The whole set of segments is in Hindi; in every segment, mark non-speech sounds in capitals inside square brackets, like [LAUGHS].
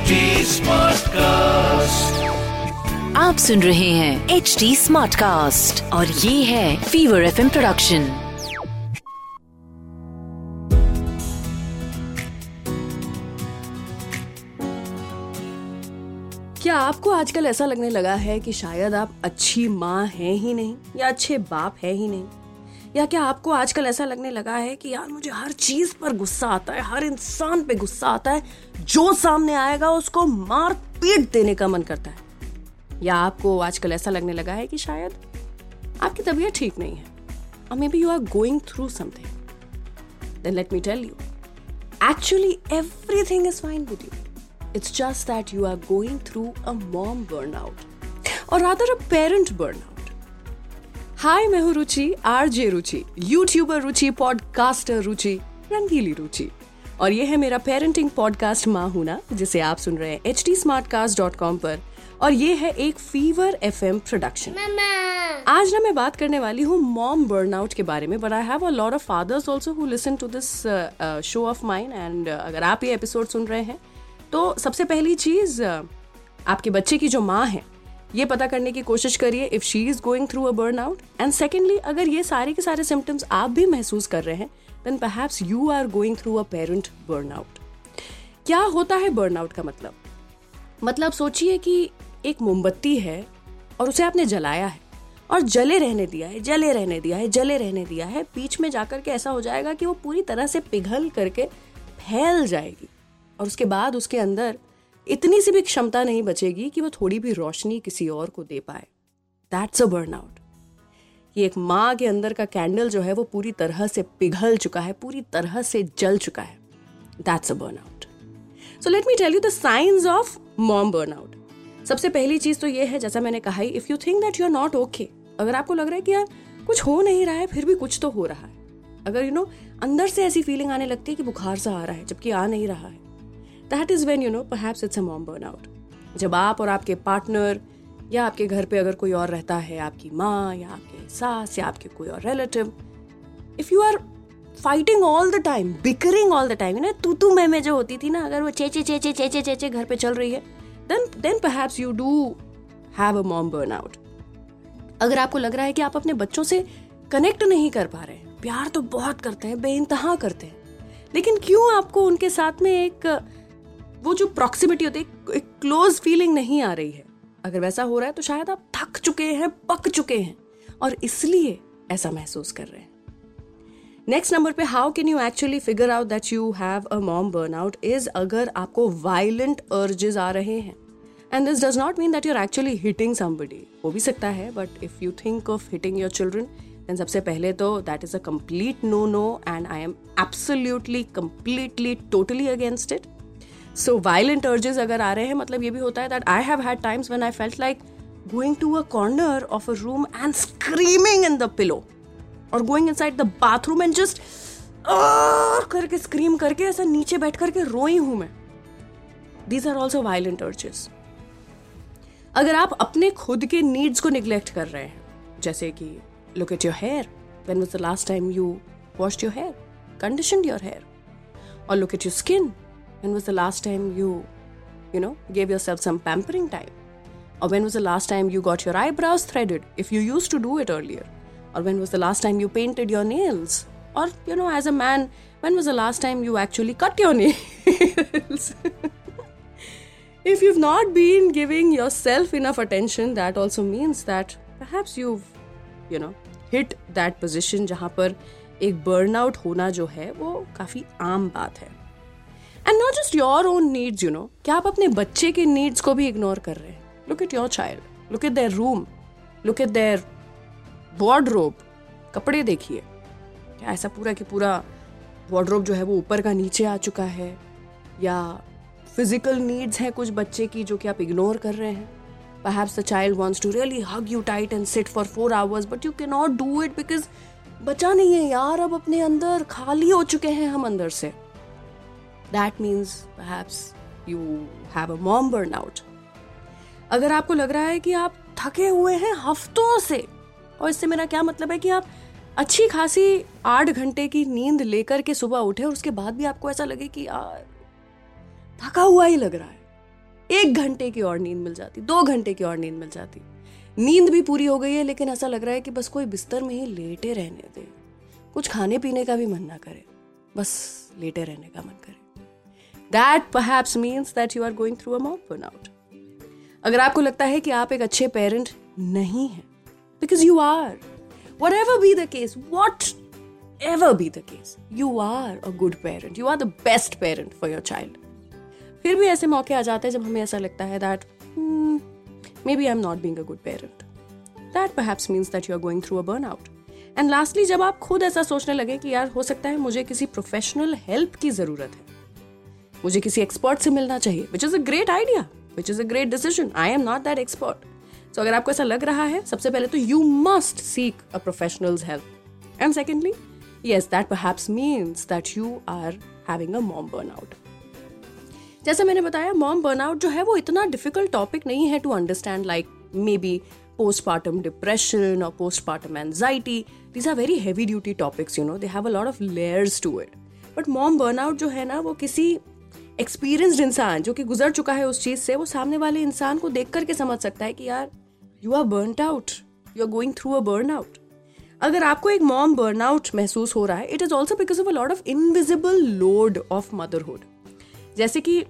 HD Smartcast. आप सुन रहे हैं एच डी स्मार्ट कास्ट और ये है फीवर एफ़ प्रोडक्शन क्या आपको आजकल ऐसा लगने लगा है कि शायद आप अच्छी माँ हैं ही नहीं या अच्छे बाप है ही नहीं या क्या आपको आजकल ऐसा लगने लगा है कि यार मुझे हर चीज़ पर गुस्सा आता है, हर इंसान पे गुस्सा आता है, जो सामने आएगा उसको मार पीट देने का मन करता है? या आपको आजकल ऐसा लगने लगा है कि शायद आपकी तबीयत ठीक नहीं है? और maybe you are going through something then let me tell you actually everything is fine with you it's just that you are going through a mom burnout or rather a parent burnout hi मैं हूँ Ruchi R J Ruchi YouTuber Ruchi podcaster Ruchi Rangili Ruchi. और ये है मेरा पेरेंटिंग पॉडकास्ट माँ हूँ ना जिसे आप सुन रहे हैं एच टी कॉम पर। और ये है एक फीवर एफ़ एम प्रोडक्शन आज ना मैं बात करने वाली हूँ मॉम बर्नआउट के बारे में but I have a lot of fathers also who listen to this show of mind and अगर आप ये एपिसोड सुन रहे हैं तो सबसे पहली चीज़ uh, आपके बच्चे की जो माँ है ये पता करने की कोशिश करिए if she is going through a burnout and secondly अगर ये सारे के सारे सिम्टम्स आप भी महसूस कर रहे हैं then perhaps you are going through a parent burnout क्या होता है बर्न आउट का मतलब? मतलब सोचिए कि एक मोमबत्ती है और उसे आपने जलाया है और जले रहने दिया है, जले रहने दिया है, जले रहने दिया है। बीच में जाकर के ऐसा हो जाएगा कि वो पूरी तरह से पिघल करके फैल जाएगी और उसके बाद उसके अंदर इतनी सी भी क्षमता नहीं बचेगी कि वो थोड़ी भी रोशनी किसी और को दे पाए। दैट्स अ बर्न आउट ये एक माँ के अंदर का कैंडल जो है वो पूरी तरह से पिघल चुका है पूरी तरह से जल चुका है। That's a burnout so let me tell you the science of mom burnout सबसे पहली चीज़ तो ये है जैसा मैंने कहा if you think that you are not okay अगर आपको लग रहा है कि यार कुछ हो नहीं रहा है फिर भी कुछ तो हो रहा है। अगर यू you नो know, अंदर से ऐसी फीलिंग आने लगती है कि बुखार सा आ रहा है जबकि आ नहीं रहा है। That is when you know perhaps it's a mom burnout जब आप और आपके पार्टनर या आपके घर पे अगर कोई और रहता है, आपकी माँ या आपके सास या आपके कोई और relative if you are fighting all the time bickering all the time ना तू तू मैं में जो होती थी ना, अगर वो चेचे चेचे चेचे चेचे घर पे चल रही है then then perhaps you do have a mom burnout अगर आपको लग रहा है कि आप अपने बच्चों से कनेक्ट नहीं कर पा रहे प्यार तो बहुत करते हैं, बेइंतहा करते हैं, लेकिन क्यों आपको उनके साथ में एक वो जो प्रॉक्सिमिटी होती है, एक क्लोज फीलिंग नहीं आ रही है। अगर वैसा हो रहा है तो शायद आप थक चुके हैं, पक चुके हैं, और इसलिए ऐसा महसूस कर रहे हैं। नेक्स्ट नंबर पे how can you actually figure out that you have a mom burnout is अगर आपको वायलेंट अर्जेस आ रहे हैं। And this does not mean that you are actually hitting somebody हो भी सकता है but if you think of hitting your children then सबसे पहले तो that is a complete no no and I am absolutely completely totally against it so violent urges अगर आ रहे हैं मतलब ये भी होता है that I have had times when I felt like going to a corner of a room and screaming in the pillow or going inside the bathroom and just करके स्क्रीम करके, ऐसा नीचे बैठ करके रोई हूँ मैं। These are also violent urges अगर आप अपने खुद के नीड्स को निग्लेक्ट कर रहे हैं, जैसे कि look at your hair when was the last time you wash your hair condition your hair or look at your skin When was the last time you, you know, gave yourself some pampering time? Or when was the last time you got your eyebrows threaded if you used to do it earlier? Or when was the last time you painted your nails? Or, you know, as a man, when was the last time you actually cut your nails? [LAUGHS] if you've not been giving yourself enough attention, that also means that perhaps you've, you know, hit that position जहाँ पर एक बर्नआउट होना जो है वो काफ़ी आम बात है and not just your own needs you know क्या आप अपने बच्चे के नीड्स को भी इग्नोर कर रहे हैं? Look at your child look at their room look at their wardrobe कपड़े देखिए। क्या ऐसा पूरा कि पूरा वार्डरोब जो है वो ऊपर का नीचे आ चुका है? या फ़िज़िकल नीड्स हैं कुछ बच्चे की जो कि आप इग्नोर कर रहे हैं? Perhaps the child wants to really hug you tight and sit for four hours, but you cannot do it because बचा नहीं है यार अब अपने अंदर खाली हो चुके हैं हम अंदर से। That means perhaps you have a mom burnout अगर आपको लग रहा है कि आप थके हुए हैं हफ्तों से, और इससे मेरा क्या मतलब है कि आप अच्छी खासी आठ घंटे की नींद लेकर के सुबह उठे और उसके बाद भी आपको ऐसा लगे कि यार, थका हुआ ही लग रहा है। एक घंटे की और नींद मिल जाती, दो घंटे की और नींद मिल जाती। नींद भी पूरी हो गई है, लेकिन ऐसा लग रहा है कि बस कोई बिस्तर में ही लेटे रहने दे। कुछ खाने पीने का भी मन ना करे, बस लेटे रहने का मन करे। That perhaps means that you are going through a mom burnout अगर आपको लगता है कि आप एक अच्छे पेरेंट नहीं हैं because you are whatever be the case whatever be the case you are a good parent you are the best parent for your child फिर भी ऐसे मौके आ जाते हैं जब हमें ऐसा लगता है that maybe I am not being a good parent that perhaps means that you are going through a burnout and lastly जब आप खुद ऐसा सोचने लगे कि यार, हो सकता है मुझे किसी प्रोफेशनल हेल्प की ज़रूरत है मुझे किसी एक्सपर्ट से मिलना चाहिए which is a great idea which is a great decision I am not that expert so अगर आपको ऐसा लग रहा है, सबसे पहले तो you must seek a professional help and secondly yes, that perhaps means that you are having a mom burnout. जैसे मैंने बताया मॉम बर्नआउट जो है वो इतना डिफ़िकल्ट टॉपिक नहीं है to understand like maybe postpartum depression or postpartum anxiety. These are very heavy duty topics, you know, they have a lot of layers to it. But mom burnout जो है ना, वो किसी एक्सपीरियंस्ड इंसान, जो कि गुजर चुका है उस चीज़ से, वो सामने वाले इंसान को देख करके समझ सकता है कि यार you are burnout you are going through a burnout अगर आपको एक मॉम बर्नआउट महसूस हो रहा है it is also because of a lot of invisible load of motherhood जैसे कि,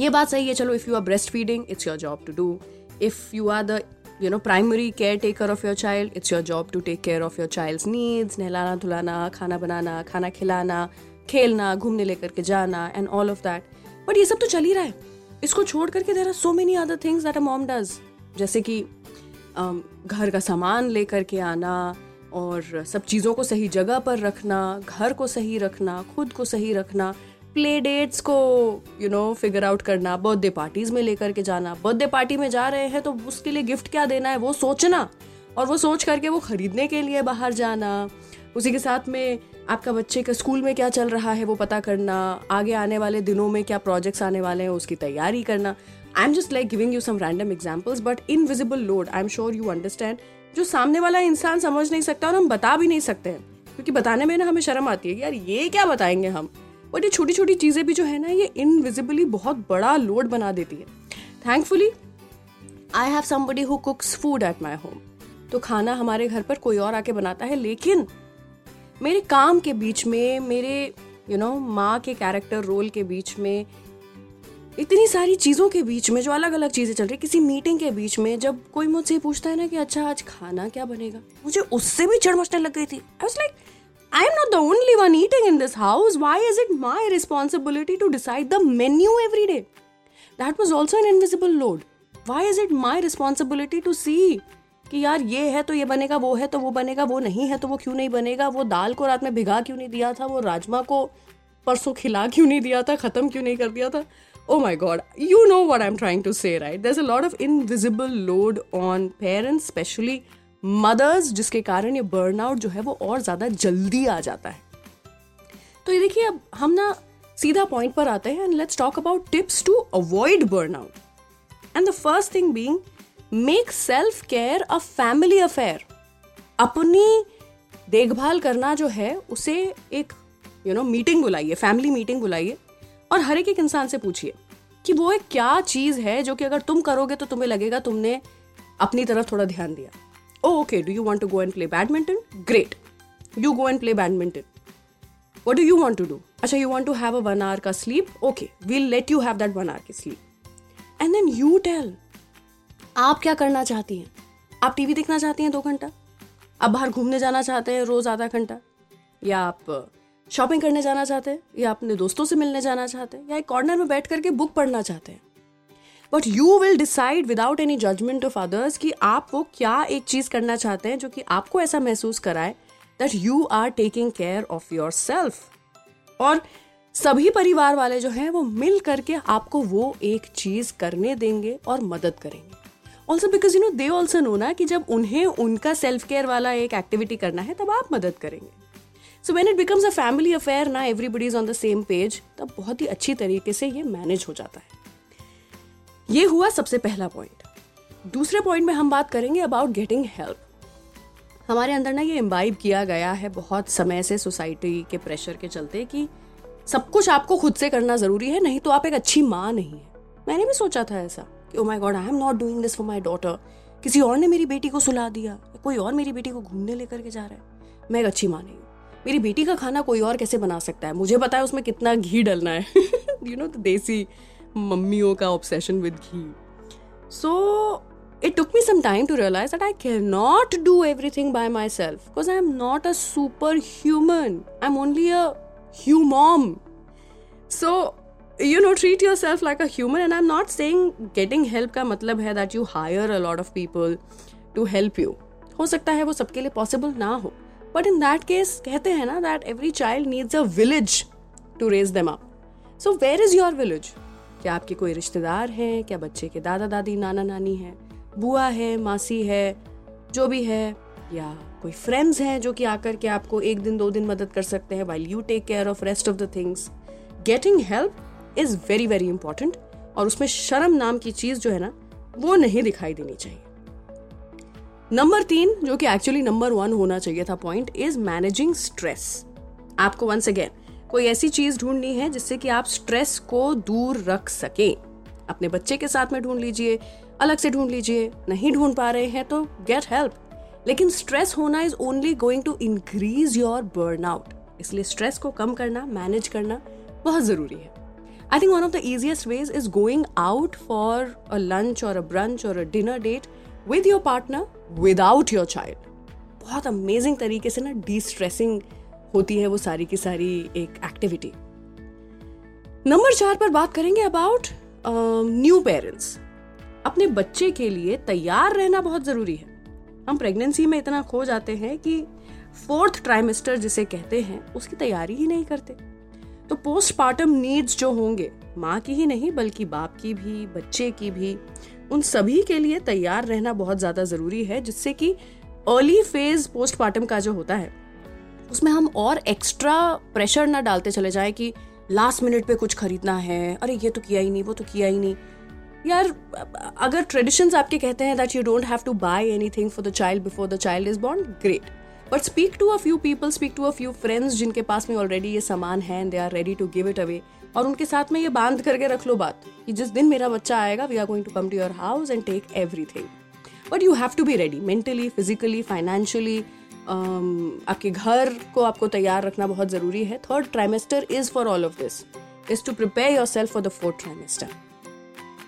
ये बात सही है, चलो if you are breastfeeding it's your job to do if you are the you know primary caretaker of your child it's your job to take care of your child needs नहलाना धुलाना खाना बनाना, खाना खिलाना खेलना घूमने लेकर के जाना and all of that but ये सब तो चल ही रहा है। इसको छोड़ करके there are so many other things that a mom does जैसे कि um, घर का सामान लेकर के आना और सब चीज़ों को सही जगह पर रखना घर को सही रखना खुद को सही रखना प्ले डेट्स को यू नो फिगर आउट करना बर्थडे पार्टीज़ में लेकर के जाना। बर्थडे पार्टी में जा रहे हैं तो उसके लिए गिफ्ट क्या देना है? वो सोचना। और वो सोच करके वो खरीदने के लिए बाहर जाना। उसी के साथ में आपका बच्चे का स्कूल में क्या चल रहा है वो पता करना, आगे आने वाले दिनों में क्या प्रोजेक्ट्स आने वाले हैं उसकी तैयारी करना। I am just like giving you some random examples but invisible load I am sure you understand जो सामने वाला इंसान समझ नहीं सकता और हम बता भी नहीं सकते हैं। क्योंकि बताने में ना हमें शर्म आती है यार ये क्या बताएँगे हम? बट ये छोटी छोटी चीज़ें भी जो है ना, ये इनविजिबली बहुत बड़ा लोड बना देती है। Thankfully I have somebody who cooks food at my home तो खाना हमारे घर पर कोई और आके बनाता है, लेकिन मेरे काम के बीच में, मेरे यू नो माँ के कैरेक्टर रोल के बीच में, इतनी सारी चीज़ों के बीच में, जो अलग अलग चीज़ें चल रही किसी मीटिंग के बीच में, जब कोई मुझसे पूछता है ना कि अच्छा आज खाना क्या बनेगा, मुझे उससे भी चढ़ मचने लग गई थी। I was like I am not the only one eating in this house why is it my responsibility to decide the menu every day that was also an invisible load why is it my responsibility to see कि यार ये है तो ये बनेगा, वो है तो वो बनेगा, वो नहीं है तो वो क्यों नहीं बनेगा? वो दाल को रात में भिगा क्यों नहीं दिया था? वो राजमा को परसों खिला क्यों नहीं दिया था? खत्म क्यों नहीं कर दिया था? ओ my god you know what I am trying to say right there a lot of invisible load on parents specially mothers जिसके कारण ये बर्नआउट जो है वो और ज़्यादा जल्दी आ जाता है। तो ये देखिए, अब हम ना सीधा पॉइंट पर आते हैं and let's talk about tips to avoid burnout and the first thing being make self care a family affair अपनी देखभाल करना जो है, उसे एक यू नो मीटिंग बुलाइए फैमिली मीटिंग बुलाइए और हर एक इंसान से पूछिए कि वो एक क्या चीज़ है जो कि अगर तुम करोगे तो तुम्हें लगेगा तुमने अपनी तरफ़ थोड़ा ध्यान दिया। Okay do you want to go and play badminton great you go and play badminton what do you want to do अच्छा you want to have a one hour का sleep okay we'll let you have that one hour की sleep and then you tell आप क्या करना चाहती हैं? आप टीवी देखना चाहती हैं दो घंटा? आप बाहर घूमने जाना चाहते हैं रोज आधा घंटा? या आप शॉपिंग करने जाना चाहते हैं? या अपने दोस्तों से मिलने जाना चाहते हैं? या एक कॉर्नर में बैठ करके बुक पढ़ना चाहते हैं? But you will decide without any judgement of others कि आप वो क्या एक चीज़ करना चाहते हैं जो कि आपको ऐसा महसूस कराए that you are taking care of yourself और सभी परिवार वाले जो हैं वो मिल करके आपको वो एक चीज़ करने देंगे और मदद करेंगे। Also because you know they also know ना कि जब उन्हें उनका सेल्फ केयर वाला एक एक्टिविटी करना है, तब आप मदद करेंगे। So when it becomes a family affair ना everybody is on the same page तब बहुत ही अच्छी तरीके से ये मैनेज हो जाता है। ये हुआ सबसे पहला पॉइंट दूसरे पॉइंट में हम बात करेंगे अबाउट गेटिंग हेल्प हमारे अंदर ना ये इम्बाइब किया गया है बहुत समय से सोसाइटी के प्रेशर के चलते कि सब कुछ आपको खुद से करना ज़रूरी है, नहीं तो आप एक अच्छी माँ नहीं है। मैंने भी सोचा था ऐसा। कि ओ my god I am not doing this for my daughter किसी और ने मेरी बेटी को सुला दिया। कोई और मेरी बेटी को घूमने लेकर के जा रहा है। मैं एक अच्छी माँ नहीं मेरी बेटी का खाना कोई और कैसे बना सकता है? मुझे पता है उसमें कितना घी डलना है। [LAUGHS] यू नो देसी मम्मियों का obsession with ghee. So it took me some time to realize that I cannot do everything by myself because I am not a superhuman. I'm only a human. So, you know, treat yourself like a human. And I'm not saying getting help का मतलब है that you hire a lot of people to help you हो सकता है वो सबके लिए पॉसिबल ना हो. बट इन दैट केस कहते हैं ना that every child needs a village to raise them up so where is your village क्या आपके कोई रिश्तेदार हैं? क्या बच्चे के दादा दादी नाना नानी हैं? बुआ है मासी है जो भी है या कोई फ्रेंड्स हैं जो कि आकर के आपको एक दिन दो दिन मदद कर सकते हैं while you take care of rest of the things getting help is very very important और उसमें शर्म नाम की चीज़ जो है ना, वो नहीं दिखाई देनी चाहिए। नंबर तीन, जो कि एक्चुअली नंबर वन होना चाहिए था पॉइंट इज़ मैनेजिंग स्ट्रेस आपको वंस अगेन कोई ऐसी चीज़ ढूंढनी है जिससे कि आप स्ट्रेस को दूर रख सके। अपने बच्चे के साथ में ढूंढ लीजिए, अलग से ढूंढ लीजिए, नहीं ढूंढ पा रहे हैं तो गेट हेल्प लेकिन स्ट्रेस होना is only going to increase your burn out इसलिए स्ट्रेस को कम करना मैनेज करना बहुत ज़रूरी है। I think one of the easiest ways is going out for a lunch और अ ब्रंच और a dinner date with your partner without your child बहुत अमेजिंग तरीके से ना डी स्ट्रेसिंग होती है वो सारी की सारी एक एक्टिविटी नंबर चार पर बात करेंगे अबाउट न्यू पेरेंट्स अपने बच्चे के लिए तैयार रहना बहुत ज़रूरी है। हम प्रेगनेंसी में इतना खो जाते हैं कि फोर्थ ट्राइमेस्टर जिसे कहते हैं, उसकी तैयारी ही नहीं करते। तो पोस्टमार्टम नीड्स जो होंगे, माँ की ही नहीं, बल्कि बाप की भी, बच्चे की भी, उन सभी के लिए तैयार रहना बहुत ज़्यादा ज़रूरी है, जिससे कि अर्ली फ़ेज़ पोस्टमार्टम का जो होता है, उसमें हम और एक्स्ट्रा प्रेशर ना डालते चले जाए कि लास्ट मिनट पे कुछ खरीदना है, अरे ये तो किया ही नहीं, वो तो किया ही नहीं। यार, अगर ट्रेडिशंस आपके कहते हैं that you don't have to buy anything for the child before the child is born great but speak to a few people speak to a few friends जिनके पास में ऑलरेडी ये सामान है and they are ready to give it away और उनके साथ में ये बाँध करके रख लो बात कि जिस दिन मेरा बच्चा आएगा we are going to come to your house and take everything but you have to be ready mentally physically financially आपके घर को आपको तैयार रखना बहुत ज़रूरी है. Third trimester is for all of this is to prepare yourself for the fourth trimester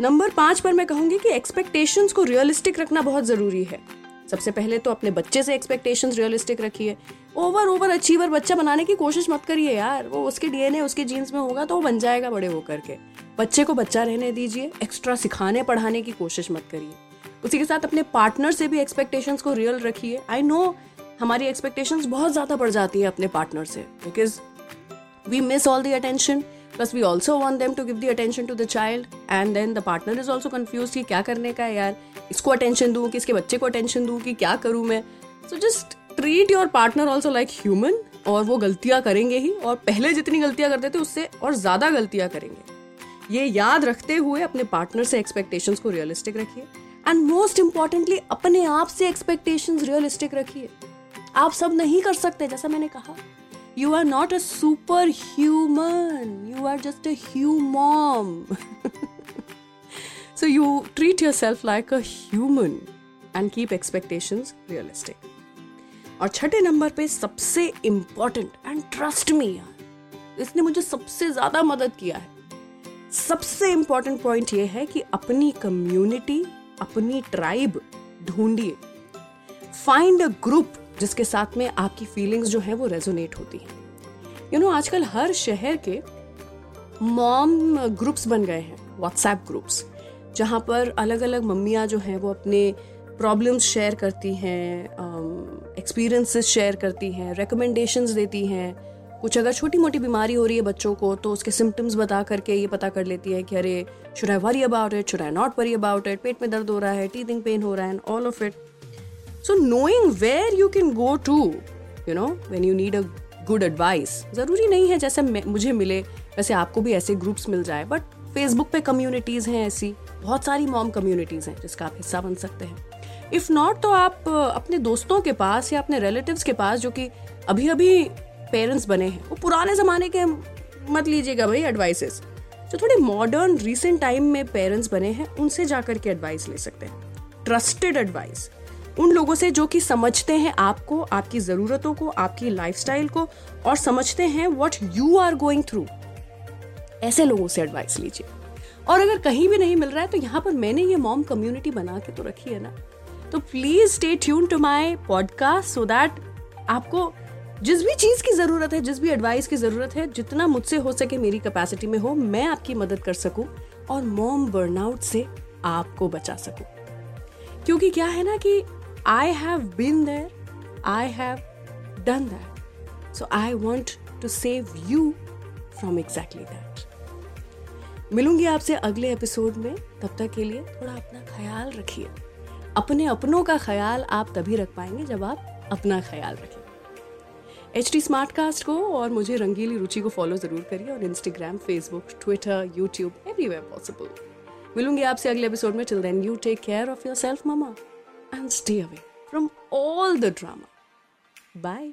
number पाँच पर मैं कहूँगी कि एक्सपेक्टेशंस को रियलिस्टिक रखना बहुत ज़रूरी है. सबसे पहले तो अपने बच्चे से एक्सपेक्टेशंस रियलिस्टिक रखिए। ओवर ओवर अचीवर बच्चा बनाने की कोशिश मत करिए यार। वो उसके डीएनए उसके जीन्स में होगा तो वो बन जाएगा बड़े होकर के बच्चे को बच्चा रहने दीजिए एक्स्ट्रा सिखाने, पढ़ाने की कोशिश मत करिए। उसी के साथ अपने पार्टनर से भी एक्सपेक्टेशंस को रियल रखिए। आई नो हमारी एक्सपेक्टेशंस बहुत ज़्यादा बढ़ जाती है अपने पार्टनर से because we miss all the attention plus we also want them to give the attention to the child and then the partner is also confuse कि क्या करने का है यार। इसको अटेंशन दूँ कि, इसके बच्चे को अटेंशन दूँ कि क्या करूँ मैं so just treat your partner also like human और वो गलतियाँ करेंगे ही और पहले जितनी गलतियाँ करते थे उससे और ज़्यादा गलतियाँ करेंगे ये याद रखते हुए अपने पार्टनर से एक्सपेक्टेशंस को रियलिस्टिक रखिए एंड मोस्ट इंपॉर्टेंटली अपने आप से एक्सपेक्टेशंस रियलिस्टिक रखिए आप सब नहीं कर सकते, जैसा मैंने कहा You are not a superhuman. You are just a human. [LAUGHS] so you treat yourself like a human and keep expectations realistic. और छठे नंबर पे सबसे इंपॉर्टेंट एंड ट्रस्ट मी यार, इसने मुझे सबसे ज़्यादा मदद किया है। सबसे इंपॉर्टेंट पॉइंट ये है कि अपनी कम्युनिटी अपनी ट्राइब ढूंढिए। फाइंड अ ग्रुप जिसके साथ में आपकी फीलिंग्स जो है वो रेजोनेट होती हैं। यू नो आजकल हर शहर के मॉम ग्रुप्स बन गए हैं व्हाट्सएप ग्रुप्स जहाँ पर अलग अलग मम्मियाँ जो हैं वो अपने प्रॉब्लम्स शेयर करती हैं एक्सपीरियंसेस um, शेयर करती हैं रिकमेंडेशंस देती हैं। कुछ अगर छोटी मोटी बीमारी हो रही है बच्चों को तो उसके सिम्टम्स बता करके ये पता कर लेती है कि अरे should I worry about it should I not worry about it पेट में दर्द हो रहा है टीथिंग पेन हो रहा है all of it so knowing where you can go to you know when you need a good advice ज़रूरी नहीं है जैसे मुझे मिले वैसे आपको भी ऐसे ग्रुप्स मिल जाए बट फेसबुक पे कम्युनिटीज़ हैं ऐसी। बहुत सारी मॉम कम्युनिटीज़ हैं जिसका आप हिस्सा बन सकते हैं। इफ़ नॉट तो आप अपने दोस्तों के पास या अपने रिलेटिव्स के पास जो कि अभी अभी पेरेंट्स बने हैं, वो पुराने ज़माने के मत लीजिएगा भाई एडवाइसेस जो थोड़े मॉडर्न रिसेंट टाइम में पेरेंट्स बने हैं, उनसे जाकर के एडवाइस ले सकते हैं। ट्रस्टेड एडवाइस उन लोगों से जो कि समझते हैं आपको, आपकी ज़रूरतों को, आपकी लाइफस्टाइल को, और समझते हैं what you are going through ऐसे लोगों से एडवाइस लीजिए। और अगर कहीं भी नहीं मिल रहा है तो यहाँ पर मैंने ये मॉम कम्युनिटी बना के तो रखी है ना। तो please stay tune to my podcast so that आपको जिस भी चीज़ की ज़रूरत है, जिस भी एडवाइस की ज़रूरत है, जितना मुझसे हो सके मेरी कैपेसिटी में हो, मैं आपकी मदद कर सकूँ और मॉम बर्नआउट से आपको बचा सकूँ। क्योंकि क्या है ना कि I have been there I have done that so I want to save you from exactly that मिलूँगी आपसे अगले एपिसोड में। तब तक के लिए थोड़ा अपना ख्याल रखिए। अपने अपनों का ख्याल आप तभी रख पाएँगे जब आप अपना ख्याल रखें। एच टी स्मार्ट कास्ट को और मुझे रंगीली रुचि को फॉलो ज़रूर करिए और Instagram Facebook Twitter YouTube everywhere possible मिलूँगी आपसे अगले एपिसोड में। Till then you take care of yourself mama and stay away from all the drama bye